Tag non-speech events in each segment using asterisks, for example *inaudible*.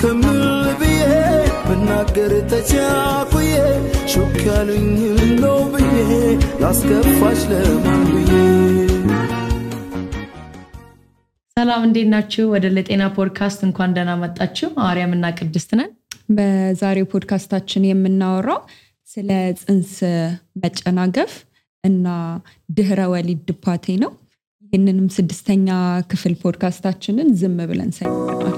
ከምል ብዬ ብናገር ተቻኩዬ ሹክ ያሉኝ ነው ብዬ ላስከፋሽ ለማን ብዬ ሰላም እንዴት ናችሁ? ወደ ለጤና ፖድካስት እንኳን ደህና መጣችሁ። ማርያም እና ቅድስት ነን። በዛሬው ፖድካስታችን የምናወራው ስለ ጽንስ መጨናገፍ እና ድህረ ወሊድ ድባቴ ነው። ይህንንም ስድስተኛ ክፍል ፖድካስታችንን ዝም ብለን ሳይሆናል።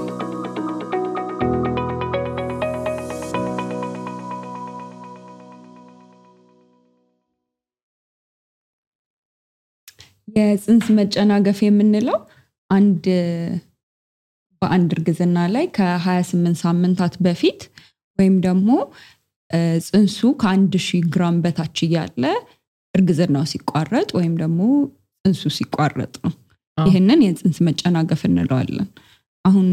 የጽንስ መጨናገፍ የምንለው አንድ በአንድ እርግዝና ላይ ከ28 ሳምንታት በፊት ወይም ደግሞ ጽንሱ ከአንድ ሺህ ግራም በታች እያለ እርግዝናው ሲቋረጥ ወይም ደግሞ ጽንሱ ሲቋረጥ ነው። ይህንን የጽንስ መጨናገፍ እንለዋለን። አሁን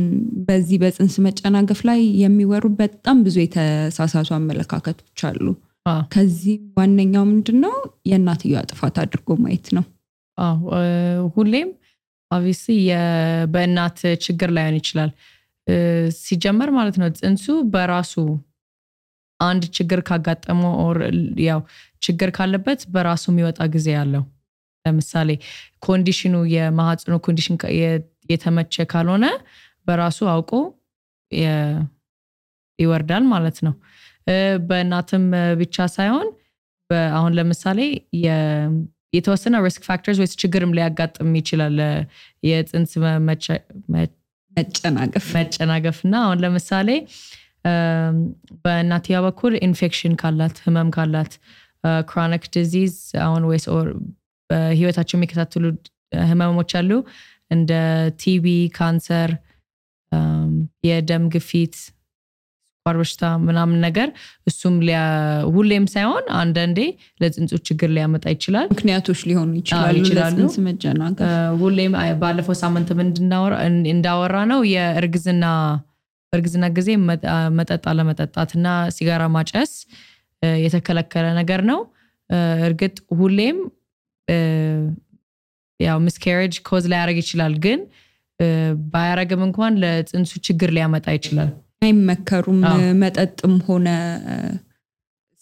በዚህ በጽንስ መጨናገፍ ላይ የሚወሩ በጣም ብዙ የተሳሳቱ አመለካከቶች አሉ። ከዚህ ዋነኛው ምንድን ነው? የእናትየዋ ጥፋት አድርጎ ማየት ነው። ሁሌም obviously በእናት ችግር ላይሆን ይችላል። ሲጀመር ማለት ነው ጽንሱ በራሱ አንድ ችግር ካጋጠመው ያው ችግር ካለበት በራሱ የሚወጣ ጊዜ አለው። ለምሳሌ condition ኡ የማህፀኑ condition የተመቸ ካልሆነ በራሱ አውቆ ይወርዳል ማለት ነው። በእናትም ብቻ ሳይሆን አሁን ለምሳሌ የተወሰነ risk factors ወይስ ችግርም ሊያጋጥም ይችላል የፅንስ መጨናገፍ መጨናገፍ እና አሁን ለምሳሌ በእናትያ በኩል ኢንፌክሽን ካላት ህመም ካላት chronic disease አሁን ወይስ በህይወታቸው የሚከታተሉ ህመሞች አሉ። እንደ ቲቢ ካንሰር የደም ግፊት ስኳር በሽታ ምናምን ነገር እሱም ሁሌም ሳይሆን አንዳንዴ ለጽንሱ ችግር ሊያመጣ ይችላል። ምክንያቶች ሊሆኑ ይችላሉ ለጽንስ መጨናገፍ ሁሌም ባለፈው ሳምንት እንዳወራነው የእርግዝና በእርግዝና ጊዜ መጠጥ አለመጠጣት እና ሲጋራ ማጨስ የተከለከለ ነገር ነው። እርግጥ ሁሌም ያው miscarriage cause ሊያደርግ ይችላል ግን ባያረግም እንኳን ለጽንሱ ችግር ሊያመጣ ይችላል። አይመከሩም መጠጥም ሆነ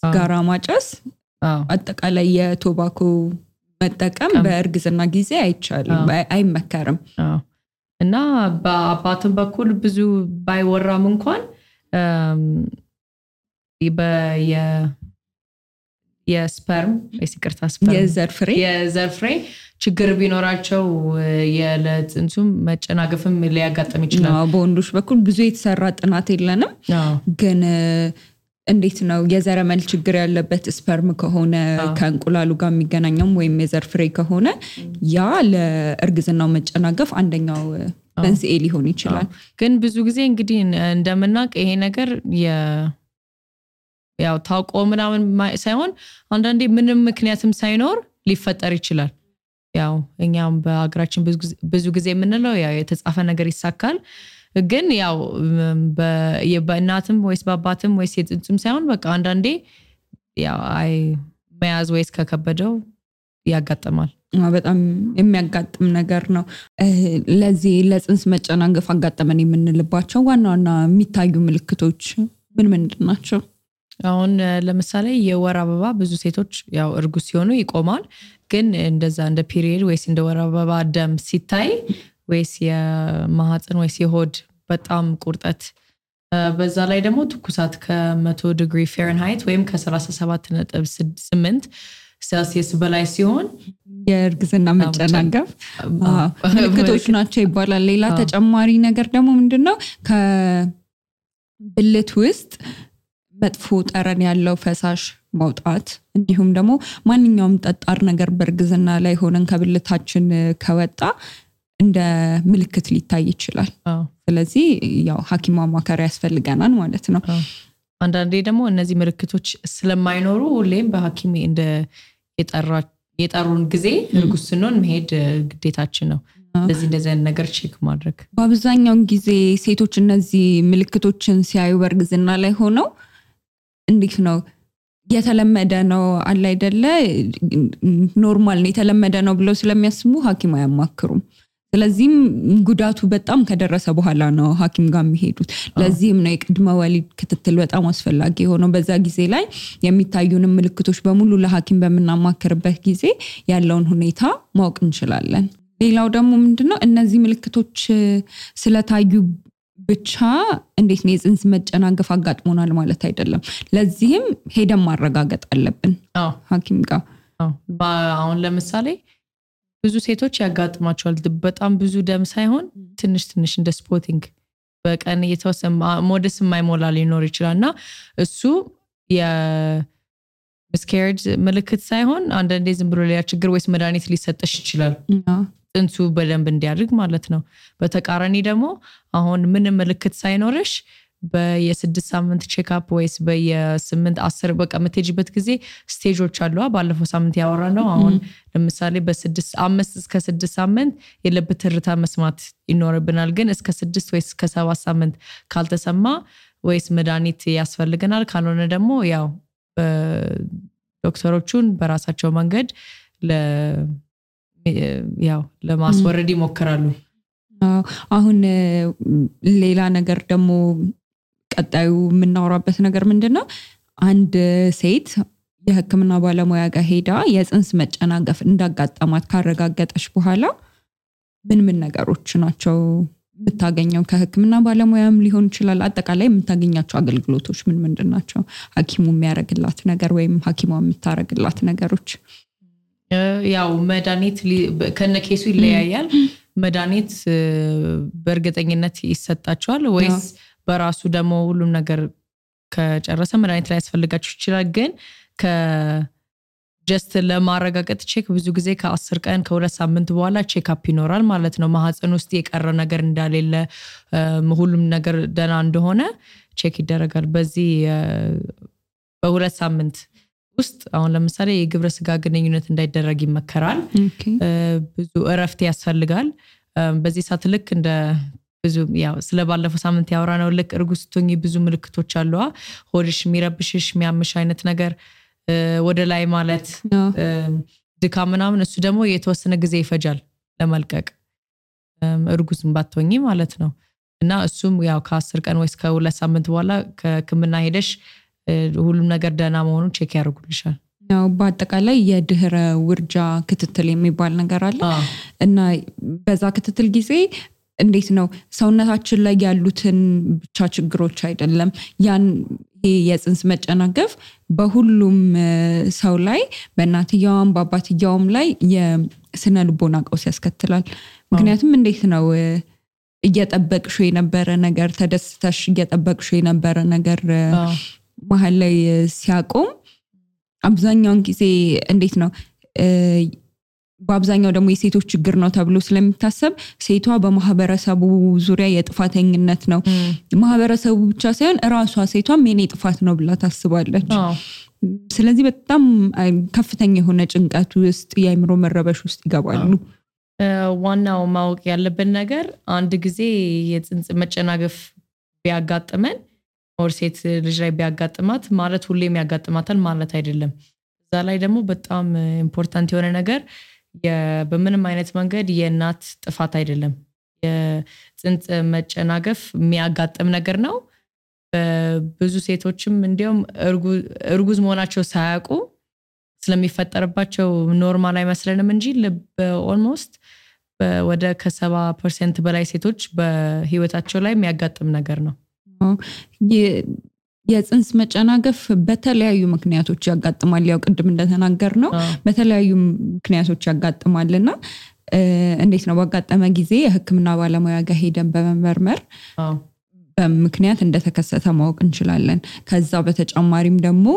ሲጋራ ማጨስ አጠቃላይ የቶባኮ መጠቀም በእርግዝና ጊዜ አይቻልም አይመከርም። እና በአባትም በኩል ብዙ ባይወራም እንኳን የስፐርም ይቅርታ የዘር ፍሬ? የዘር ፍሬ። ችግር ቢኖራቸው ለጽንሱም መጨናገፍም ሊያጋጥም ይችላል። በወንዶች በኩል ብዙ የተሰራ ጥናት የለንም። ግን እንዴት ነው የዘረመል ችግር ያለበት ስፐርም ከሆነ ከእንቁላሉ ጋር የሚገናኘውም ወይም የዘር ፍሬ ከሆነ ያ ለእርግዝናው መጨናገፍ አንደኛው መንስኤ ሊሆን ይችላል። ግን ብዙ ጊዜ እንግዲህ እንደምናውቅ ይሄ ነገር ያው ታውቆ ምናምን ሳይሆን አንዳንዴ ምንም ምክንያትም ሳይኖር ሊፈጠር ይችላል። ያው እኛም በሀገራችን ብዙ ጊዜ የምንለው ያው የተጻፈ ነገር ይሳካል። ግን ያው በእናትም ወይስ በአባትም ወይስ የጽንሱም ሳይሆን በቃ አንዳንዴ ያው አይ መያዝ ወይስ ከከበደው ያጋጥማል። በጣም የሚያጋጥም ነገር ነው። ለዚህ ለጽንስ መጨናገፍ አጋጠመን የምንልባቸው ዋና ዋና የሚታዩ ምልክቶች ምን ምንድን ናቸው አሁን ለምሳሌ የወር አበባ ብዙ ሴቶች ያው እርጉዝ ሲሆኑ ይቆማል። ግን እንደዛ እንደ period ወይስ እንደ ወር አበባ ደም ሲታይ ወይስ የማህፀን ወይስ የሆድ በጣም ቁርጠት በዛ ላይ ደግሞ ትኩሳት ከመቶ ዲግሪ ፌረንሃይት ወይም ከ37 ነጥብ 8 ሴልሲየስ በላይ ሲሆን የእርግዝና መጨናገፍ ምልክቶች ናቸው ይባላል። ሌላ ተጨማሪ ነገር ደግሞ ምንድን ነው ከብልት ውስጥ መጥፎ ጠረን ያለው ፈሳሽ መውጣት እንዲሁም ደግሞ ማንኛውም ጠጣር ነገር በእርግዝና ላይ ሆነን ከብልታችን ከወጣ እንደ ምልክት ሊታይ ይችላል። ስለዚህ ያው ሀኪም ማማከር ያስፈልገናል ማለት ነው። አንዳንዴ ደግሞ እነዚህ ምልክቶች ስለማይኖሩ ሁሌም በሀኪም እንደ የጠሩን ጊዜ እርጉዝ ስንሆን መሄድ ግዴታችን ነው። እንደዚህ እንደዚህ አይነት ነገር check ማድረግ። በአብዛኛውን ጊዜ ሴቶች እነዚህ ምልክቶችን ሲያዩ በእርግዝና ላይ ሆነው እንዴት ነው የተለመደ ነው አለ አይደለ normal ነው የተለመደ ነው ብለው ስለሚያስቡ ሀኪም አያማክሩም ስለዚህም ጉዳቱ በጣም ከደረሰ በኋላ ነው ሐኪም ጋር የሚሄዱት። ለዚህም ነው የቅድመ ወሊድ ክትትል በጣም አስፈላጊ የሆነው። በዛ ጊዜ ላይ የሚታዩንም ምልክቶች በሙሉ ለሐኪም በምናማክርበት ጊዜ ያለውን ሁኔታ ማወቅ እንችላለን። ሌላው ደግሞ ምንድነው እነዚህ ምልክቶች ስለታዩ ብቻ እንዴት ነው የፅንስ መጨናገፍ አጋጥሞናል ማለት አይደለም። ለዚህም ሄደን ማረጋገጥ አለብን። ሐኪም ጋር አሁን ለምሳሌ ብዙ ሴቶች ያጋጥማቸዋል። በጣም ብዙ ደም ሳይሆን ትንሽ ትንሽ እንደ spotting በቀን እየተወሰነ ሞዴስ የማይሞላ ሊኖር ይችላል። እና እሱ የ miscarriage ምልክት ሳይሆን አንዳንዴ ዝም ብሎ ሌላ ችግር ወይስ መድኃኒት ሊሰጠሽ ይችላል ጽንሱ በደንብ እንዲያድግ ማለት ነው። በተቃራኒ ደግሞ አሁን ምንም ምልክት ሳይኖርሽ በየስድስት ሳምንት checkup ወይስ በየስምንት አስር በቃ የምትሄጂበት ጊዜ stage ኦች አሉ። ባለፈው ሳምንት ያወራነው። አሁን ለምሳሌ በስድስት አምስት እስከ ስድስት ሳምንት የልብ ትርታ መስማት ይኖርብናል። ግን እስከ ስድስት ወይስ እስከ ሰባት ሳምንት ካልተሰማ ወይስ መድኃኒት ያስፈልገናል። ካልሆነ ደግሞ ያው ዶክተሮቹን በራሳቸው መንገድ ያው ለማስወረድ ይሞክራሉ። አሁን ሌላ ነገር ደግሞ ቀጣዩ የምናወራበት ነገር ምንድን ነው? አንድ ሴት የሕክምና ባለሙያ ጋር ሄዳ የፅንስ መጨናገፍ እንዳጋጠማት ካረጋገጠች በኋላ ምን ምን ነገሮች ናቸው የምታገኘው? ከሕክምና ባለሙያም ሊሆን ይችላል። አጠቃላይ የምታገኛቸው አገልግሎቶች ምን ምንድን ናቸው? ሐኪሙ የሚያደርግላት ነገር ወይም ሐኪሟ የምታደርግላት ነገሮች ያው መድኃኒት ከነ ኬሱ ይለያያል። መድኃኒት በእርግጠኝነት ይሰጣቸዋል ወይስ በራሱ ደግሞ ሁሉም ነገር ከጨረሰ መድኃኒት ላይ ያስፈልጋቸው ይችላል። ግን just ለማረጋገጥ check ብዙ ጊዜ ከአስር ቀን ከሁለት ሳምንት በኋላ checkup ይኖራል ማለት ነው። ማህፀን ውስጥ የቀረ ነገር እንደሌለ ሁሉም ነገር ደህና እንደሆነ check ይደረጋል። በዚህ በሁለት ሳምንት ውስጥ አሁን ለምሳሌ የግብረ ስጋ ግንኙነት እንዳይደረግ ይመከራል። ብዙ እረፍት ያስፈልጋል። በዚህ ሰዓት ልክ እንደ ብዙ ያው ስለ ባለፈው ሳምንት ያወራ ነው። ልክ እርጉዝ ስትሆኚ ብዙ ምልክቶች አለዋ። ሆድሽ የሚረብሽሽ የሚያምሽ አይነት ነገር ወደ ላይ ማለት ድካም ምናምን፣ እሱ ደግሞ የተወሰነ ጊዜ ይፈጃል ለመልቀቅ እም፣ እርጉዝም ባትሆኚ ማለት ነው። እና እሱም ያው ከአስር ቀን ወይስ ከሁለት ሳምንት በኋላ ከሕክምና ሄደሽ ሁሉም ነገር ደህና መሆኑን check ያደርጉልሻል። ያው በአጠቃላይ የድህረ ውርጃ ክትትል የሚባል ነገር አለ። እና በዛ ክትትል ጊዜ እንዴት ነው? ሰውነታችን ላይ ያሉትን ብቻ ችግሮች አይደለም። ያን ይሄ የፅንስ መጨናገፍ በሁሉም ሰው ላይ በእናትየዋም በአባትየዋም ላይ የስነ ልቦና ቀውስ ያስከትላል። ምክንያቱም እንዴት ነው? እየጠበቅሹ የነበረ ነገር ተደስተሽ እየጠበቅሹ የነበረ ነገር መሀል ላይ ሲያቆም አብዛኛውን ጊዜ እንዴት ነው በአብዛኛው ደግሞ የሴቶች ችግር ነው ተብሎ ስለሚታሰብ ሴቷ በማህበረሰቡ ዙሪያ የጥፋተኝነት ነው ማህበረሰቡ ብቻ ሳይሆን እራሷ ሴቷም የኔ ጥፋት ነው ብላ ታስባለች። ስለዚህ በጣም ከፍተኛ የሆነ ጭንቀት ውስጥ የአእምሮ መረበሽ ውስጥ ይገባሉ። ዋናው ማወቅ ያለብን ነገር አንድ ጊዜ የፅንስ መጨናገፍ ቢያጋጥመን or ሴት ልጅ ላይ ቢያጋጥማት ማለት ሁሌም ያጋጥማታል ማለት አይደለም። እዛ ላይ ደግሞ በጣም important የሆነ ነገር በምንም አይነት መንገድ የእናት ጥፋት አይደለም። የፅንስ መጨናገፍ የሚያጋጥም ነገር ነው። በብዙ ሴቶችም እርጉ- እርጉዝ መሆናቸው ሳያውቁ ስለሚፈጠርባቸው normal አይመስለንም እንጂ almost ወደ ከሰባ percent በላይ ሴቶች በህይወታቸው ላይ የሚያጋጥም ነገር ነው። የ- የፅንስ መጨናገፍ በተለያዩ ምክንያቶች ያጋጥማል። ያው ቅድም እንደተናገር ነው በተለያዩ ምክንያቶች ያጋጥማል እና እንዴት ነው ባጋጠመ ጊዜ የሕክምና ባለሙያ ጋር ሄደን በመመርመር በምክንያት እንደተከሰተ ማወቅ እንችላለን። ከዛ በተጨማሪም ደግሞ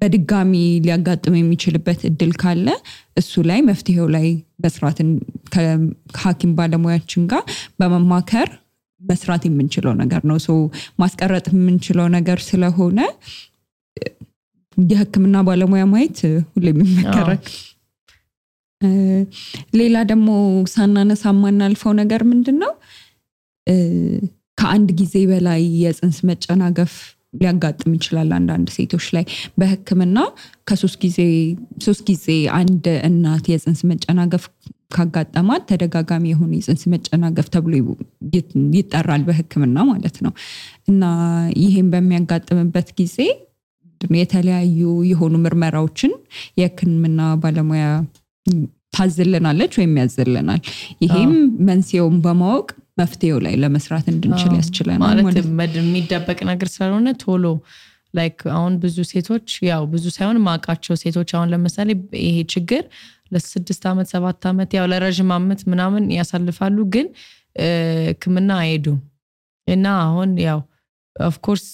በድጋሚ ሊያጋጥም የሚችልበት እድል ካለ እሱ ላይ መፍትሄው ላይ መስራትን ከሐኪም ባለሙያችን ጋር በመማከር መስራት የምንችለው ነገር ነው። ማስቀረጥ የምንችለው ነገር ስለሆነ የህክምና ባለሙያ ማየት ሁሌም የሚመከረን። እ፣ ሌላ ደግሞ ሳናነሳ የማናልፈው ነገር ምንድን ነው? ከአንድ ጊዜ በላይ የፅንስ መጨናገፍ ሊያጋጥም ይችላል አንዳንድ ሴቶች ላይ በህክምና ከሶስት ጊዜ ሶስት ጊዜ አንድ እናት የፅንስ መጨናገፍ ካጋጠማት ተደጋጋሚ የሆነ የፅንስ መጨናገፍ ተብሎ ይጠራል በሕክምና ማለት ነው። እና ይሄም በሚያጋጥምበት ጊዜ የተለያዩ የሆኑ ምርመራዎችን የሕክምና ባለሙያ ታዝልናለች ወይም ያዝልናል። ይሄም መንስኤውን በማወቅ መፍትሄው ላይ ለመስራት እንድንችል ያስችለናል ማለት የሚደበቅ ነገር ስላልሆነ ቶሎ like አሁን ብዙ ሴቶች ያው ብዙ ሳይሆን ማውቃቸው ሴቶች አሁን ለምሳሌ ይሄ ችግር ለስድስት ዓመት ሰባት ዓመት ያው ለረዥም ዓመት ምናምን ያሳልፋሉ፣ ግን እ፣ ህክምና አይሄዱም እና አሁን ያው of course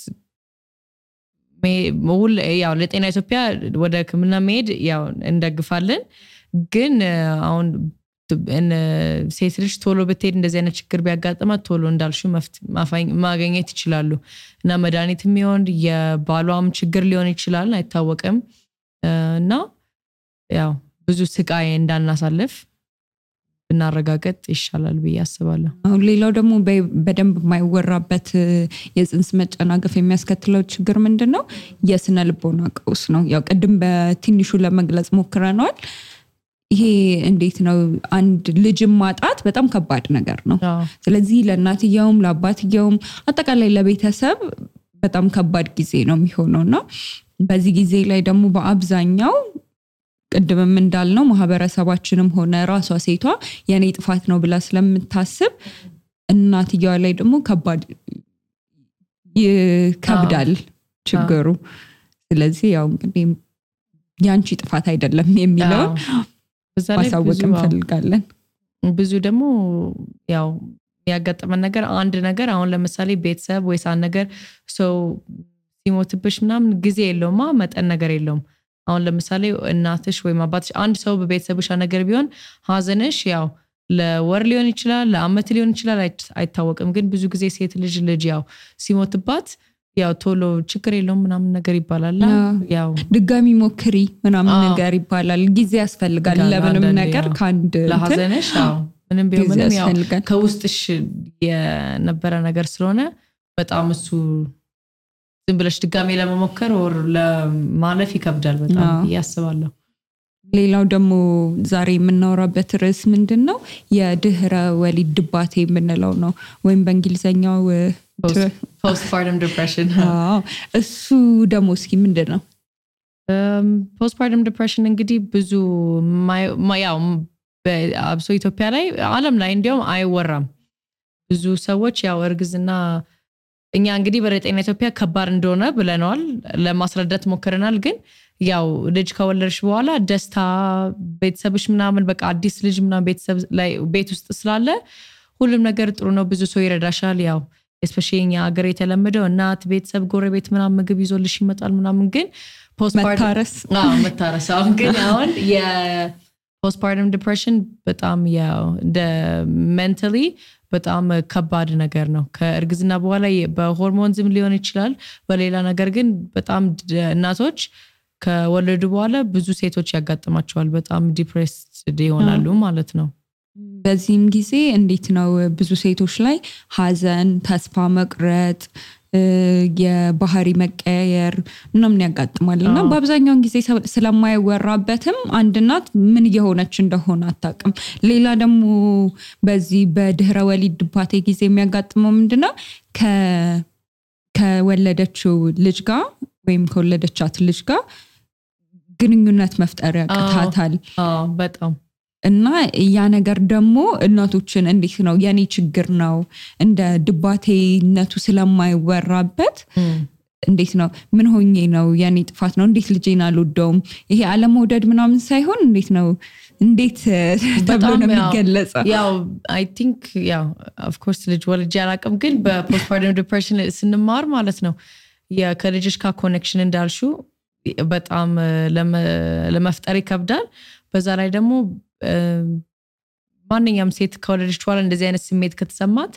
ያው ለጤና ኢትዮጵያ ወደ ህክምና መሄድ ያው እንደግፋለን። ግን አሁን ሴት ልጅ ቶሎ ብትሄድ እንደዚህ አይነት ችግር ቢያጋጥማት ቶሎ ማፋኝ- ማግኘት ይችላሉ እና መድኃኒት የሚሆን የባሏም ችግር ሊሆን ይችላል አይታወቅም። እና ያው ብዙ ስቃይ እንዳናሳልፍ ብናረጋገጥ ይሻላል ብዬ አስባለሁ። አሁን ሌላው ደግሞ በደንብ የማይወራበት እ፣ የፅንስ መጨናገፍ የሚያስከትለው ችግር ምንድን ነው? የስነ ልቦና ቀውስ ነው። ያው ቅድም በትንሹ ለመግለጽ ሞክረነዋል። ይሄ እንዴት ነው? አንድ ልጅን ማጣት በጣም ከባድ ነገር ነው። ስለዚህ ለእናትየውም ለአባትየውም አጠቃላይ ለቤተሰብ በጣም ከባድ ጊዜ ነው የሚሆነው እና በዚህ ጊዜ ላይ ደግሞ በአብዛኛው ቅድምም እንዳልነው ማህበረሰባችንም ሆነ ራሷ ሴቷ የእኔ ጥፋት ነው ብላ ስለምታስብ እናትየዋ ላይ ደግሞ ከባድ ይከብዳል ችግሩ። ስለዚህ ያው እንግዲህ የአንቺ ጥፋት አይደለም የሚለውን ማሳወቅ እንፈልጋለን። ብዙ ደግሞ ያው ያጋጠመን ነገር አንድ ነገር አሁን ለምሳሌ ቤተሰብ ወይስ አንድ ነገር ሰው ሲሞትብሽ ምናምን ጊዜ የለውማ መጠን ነገር የለውም። አሁን ለምሳሌ እናትሽ ወይም አባትሽ አንድ ሰው በቤተሰብሽ ነገር ቢሆን ሀዘንሽ ያው ለወር ሊሆን ይችላል፣ ለአመት ሊሆን ይችላል፣ አይታወቅም። ግን ብዙ ጊዜ ሴት ልጅ ልጅ ያው ሲሞትባት ያው ቶሎ ችግር የለውም ምናምን ነገር ይባላል። ያው ድጋሚ ሞክሪ ምናምን ነገር ይባላል። ጊዜ ያስፈልጋል ለምንም ነገር ከአንድ ለሀዘንሽ ምንም ቢሆን ምንም ያው ከውስጥሽ የነበረ ነገር ስለሆነ በጣም እሱ ዝም ብለሽ ድጋሜ ለመሞከር ወር ለማለፍ ይከብዳል በጣም ብዬ አስባለሁ። ሌላው ደግሞ ዛሬ የምናወራበት ርዕስ ምንድን ነው? የድህረ ወሊድ ድባቴ የምንለው ነው ወይም በእንግሊዝኛው postpartum depression እሱ ደግሞ እስኪ ምንድን ነው? postpartum depression እንግዲህ ብዙ ያው አብሶ ኢትዮጵያ ላይ ዓለም ላይ እንዲያውም አይወራም። ብዙ ሰዎች ያው እርግዝና እኛ እንግዲህ በጤና ኢትዮጵያ ከባድ እንደሆነ ብለነዋል፣ ለማስረዳት ሞክረናል። ግን ያው ልጅ ከወለድሽ በኋላ ደስታ ቤተሰብሽ ምናምን በቃ አዲስ ልጅ ምናምን ቤተሰብ ላይ ቤት ውስጥ ስላለ ሁሉም ነገር ጥሩ ነው። ብዙ ሰው ይረዳሻል። ያው specially እኛ ሀገር የተለመደው እናት፣ ቤተሰብ፣ ጎረቤት ምናምን ምግብ ይዞልሽ ይመጣል ምናምን ግን መታረስ መታረስ አሁን ግን አሁን የ postpartum depression በጣም ያው እንደ mentally በጣም ከባድ ነገር ነው። ከእርግዝና በኋላ የ- በሆርሞንዝም ሊሆን ይችላል፣ በሌላ ነገር ግን በጣም እናቶች ከወለዱ በኋላ ብዙ ሴቶች ያጋጥማቸዋል። በጣም ዲፕሬስድ ይሆናሉ ማለት ነው። በዚህም ጊዜ እንዴት ነው ብዙ ሴቶች ላይ ሀዘን፣ ተስፋ መቁረጥ፣ የባህሪ መቀያየር ምናምን ያጋጥማል እና በአብዛኛውን ጊዜ ስለማይወራበትም አንድ እናት ምን እየሆነች እንደሆነ አታውቅም። ሌላ ደግሞ በዚህ በድህረ ወሊድ ድባቴ ጊዜ የሚያጋጥመው ምንድነው ከወለደችው ልጅ ጋር ወይም ከወለደቻት ልጅ ጋር ግንኙነት መፍጠር ያቅታታል። በጣም እና ያ ነገር ደግሞ እናቶችን እንዴት ነው የኔ ችግር ነው እንደ ድባቴነቱ ስለማይወራበት እንዴት ነው ምን ሆኜ ነው የኔ ጥፋት ነው እንዴት ልጄን አልወደውም ይሄ አለመውደድ ምናምን ሳይሆን እንዴት ነው እንዴት *laughs* ተብሎ ነው የሚገለጸው ያው I think ያው of course ልጅ ወልጄ አላውቅም፣ ግን በ postpartum depression ስንማር ማለት ነው ከልጅሽ ጋር connection እንዳልሽው በጣም ለመፍጠር ይከብዳል። በዛ ላይ ደግሞ ማንኛውም ሴት ከወለደች በኋላ እንደዚህ አይነት ስሜት ከተሰማት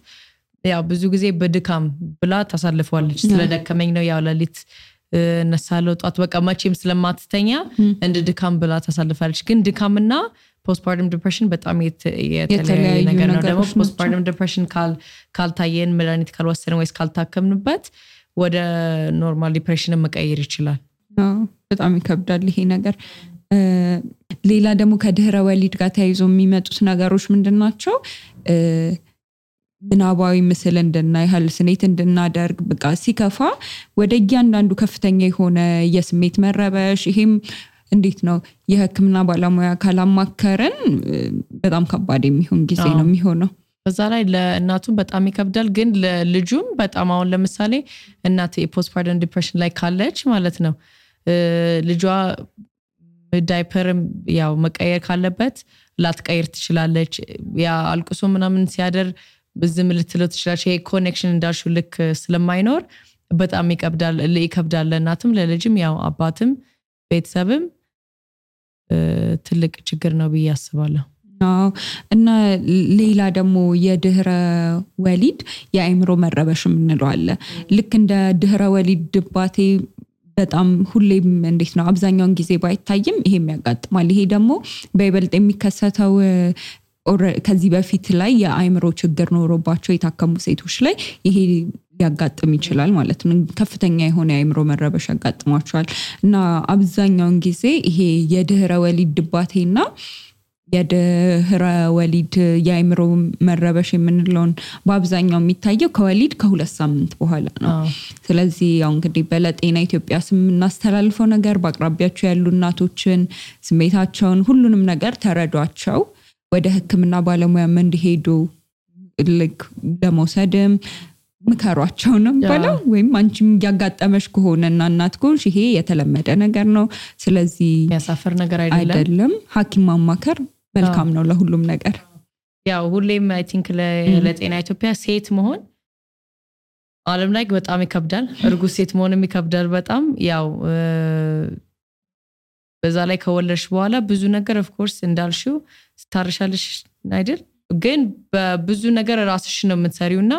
ያው ብዙ ጊዜ በድካም ብላ ታሳልፈዋለች። ስለደከመኝ ነው ያው ሌሊት እ፣ እነሳለሁ ጧት በቃ መቼም ስለማትተኛ እንደ ድካም ብላ ታሳልፋለች። ግን ድካምና postpartum depression በጣም የተ- የተለያየ ነገር ነው። ደግሞ postpartum depression ካል- ካልታየን መድኃኒት ካልወሰድን ወይስ ካልታከምንበት ወደ normal depression ን መቀየር ይችላል። በጣም ይከብዳል ይሄ ነገር ሌላ ደግሞ ከድህረ ወሊድ ጋር ተያይዞ የሚመጡት ነገሮች ምንድን ናቸው? ምናባዊ ምስል እንድናይ hallucinate እንድናደርግ በቃ ሲከፋ ወደ እያንዳንዱ ከፍተኛ የሆነ የስሜት መረበሽ ይሄም እንዴት ነው የሕክምና ባለሙያ ካላማከርን በጣም ከባድ የሚሆን ጊዜ ነው የሚሆነው። በዛ ላይ ለእናቱም በጣም ይከብዳል፣ ግን ለልጁም በጣም አሁን ለምሳሌ እናት የ postpartum depression ላይ ካለች ማለት ነው ልጇ ዳይፐርም ያው መቀየር ካለበት ላትቀይር ትችላለች። ያ አልቅሶ ምናምን ሲያደር ዝም ልትለው ትችላለች። ይሄ connection እንዳልሽው ልክ ስለማይኖር በጣም ይከብዳል ለእናትም ለልጅም ያው አባትም ቤተሰብም ትልቅ ችግር ነው ብዬ አስባለሁ። እና ሌላ ደግሞ የድህረ ወሊድ የአእምሮ መረበሽ የምንለው አለ። ልክ እንደ ድህረ ወሊድ ድባቴ በጣም ሁሌም እንዴት ነው አብዛኛውን ጊዜ ባይታይም ይሄም ያጋጥማል። ይሄ ደግሞ በይበልጥ የሚከሰተው ከዚህ በፊት ላይ የአእምሮ ችግር ኖሮባቸው የታከሙ ሴቶች ላይ ይሄ ሊያጋጥም ይችላል ማለት ነው። ከፍተኛ የሆነ የአእምሮ መረበሽ ያጋጥሟቸዋል እና አብዛኛውን ጊዜ ይሄ የድህረ ወሊድ ድባቴና የድህረ ወሊድ የአእምሮ መረበሽ የምንለውን በአብዛኛው የሚታየው ከወሊድ ከሁለት ሳምንት በኋላ ነው። ስለዚህ ያው እንግዲህ በለጤና ኢትዮጵያ ስም የምናስተላልፈው ነገር በአቅራቢያቸው ያሉ እናቶችን ስሜታቸውን፣ ሁሉንም ነገር ተረዷቸው፣ ወደ ሕክምና ባለሙያም እንዲሄዱ ልክ ለመውሰድም ምከሯቸው ነው የሚባለው። ወይም አንቺም እያጋጠመሽ ከሆነና እናት ከሆንሽ ይሄ የተለመደ ነገር ነው። ስለዚህ የሚያሳፍር ነገር አይደለም። አይደለም ሐኪም ማማከር መልካም ነው ለሁሉም ነገር። ያው ሁሌም I think ለጤና ኢትዮጵያ ሴት መሆን ዓለም ላይ በጣም ይከብዳል። እርጉዝ ሴት መሆንም ይከብዳል በጣም ያው በዛ ላይ ከወለድሽ በኋላ ብዙ ነገር of course እንዳልሽው ስታርሻለሽ አይደል? ግን በብዙ ነገር ራስሽ ነው የምትሰሪው እና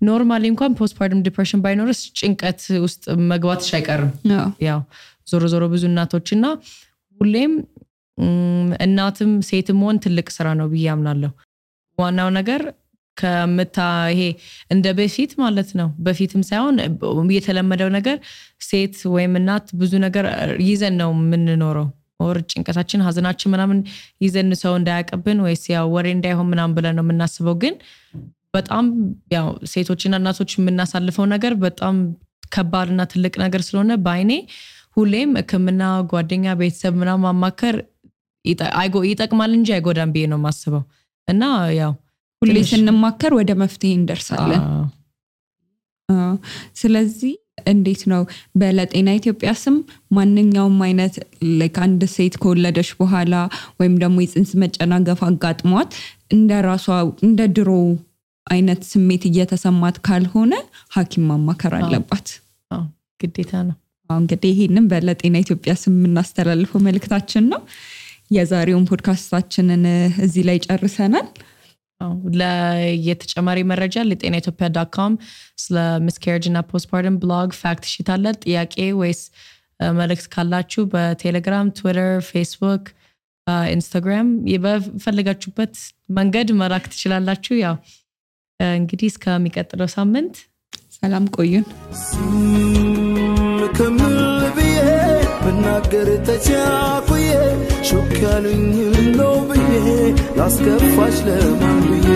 normally እንኳን postpartum depression ባይኖርስ ጭንቀት ውስጥ መግባትሽ አይቀርም። ያው ዞሮ ዞሮ ብዙ እናቶች እና ሁሌም እናትም ሴትም መሆን ትልቅ ስራ ነው ብዬ አምናለሁ። ዋናው ነገር ከምታ ይሄ እንደ በፊት ማለት ነው። በፊትም ሳይሆን የተለመደው ነገር ሴት ወይም እናት ብዙ ነገር ይዘን ነው የምንኖረው። ወር ጭንቀታችን ሀዘናችን ምናምን ይዘን ሰው እንዳያቀብን ወይስ ያው ወሬ እንዳይሆን ምናምን ብለን ነው የምናስበው። ግን በጣም ያው ሴቶችና እናቶች የምናሳልፈው ነገር በጣም ከባድና ትልቅ ነገር ስለሆነ በአይኔ ሁሌም ሕክምና ጓደኛ፣ ቤተሰብ ምናምን ማማከር ይጠቅማል እንጂ አይጎዳም ብዬ ነው የማስበው እና ያው ሁሌ ስንማከር ወደ መፍትሄ እንደርሳለን። ስለዚህ እንዴት ነው በለጤና ኢትዮጵያ ስም ማንኛውም አይነት አንድ ሴት ከወለደች በኋላ ወይም ደግሞ የፅንስ መጨናገፍ አጋጥሟት እንደ ራሷ እንደ ድሮ አይነት ስሜት እየተሰማት ካልሆነ ሐኪም ማማከር አለባት። ግዴታ ነው። እንግዲህ ይህንም በለጤና ኢትዮጵያ ስም የምናስተላልፈው መልእክታችን ነው። የዛሬውን ፖድካስታችንን እዚህ ላይ ጨርሰናል። ለየተጨማሪ መረጃ ለጤና ኢትዮጵያ dot com ስለ miscarriage እና postpartum blog fact sheet አለ። ጥያቄ ወይስ መልእክት ካላችሁ በቴሌግራም፣ ትዊተር፣ ፌስቡክ፣ ኢንስታግራም በፈለጋችሁበት መንገድ መላክ ትችላላችሁ። ያው እንግዲህ እስከሚቀጥለው ሳምንት ሰላም ቆዩን። ብናገር ተቻኩዬ ሹክ ያሉኝ ነው ብዬ ላስከፋሽ ለማን ብዬ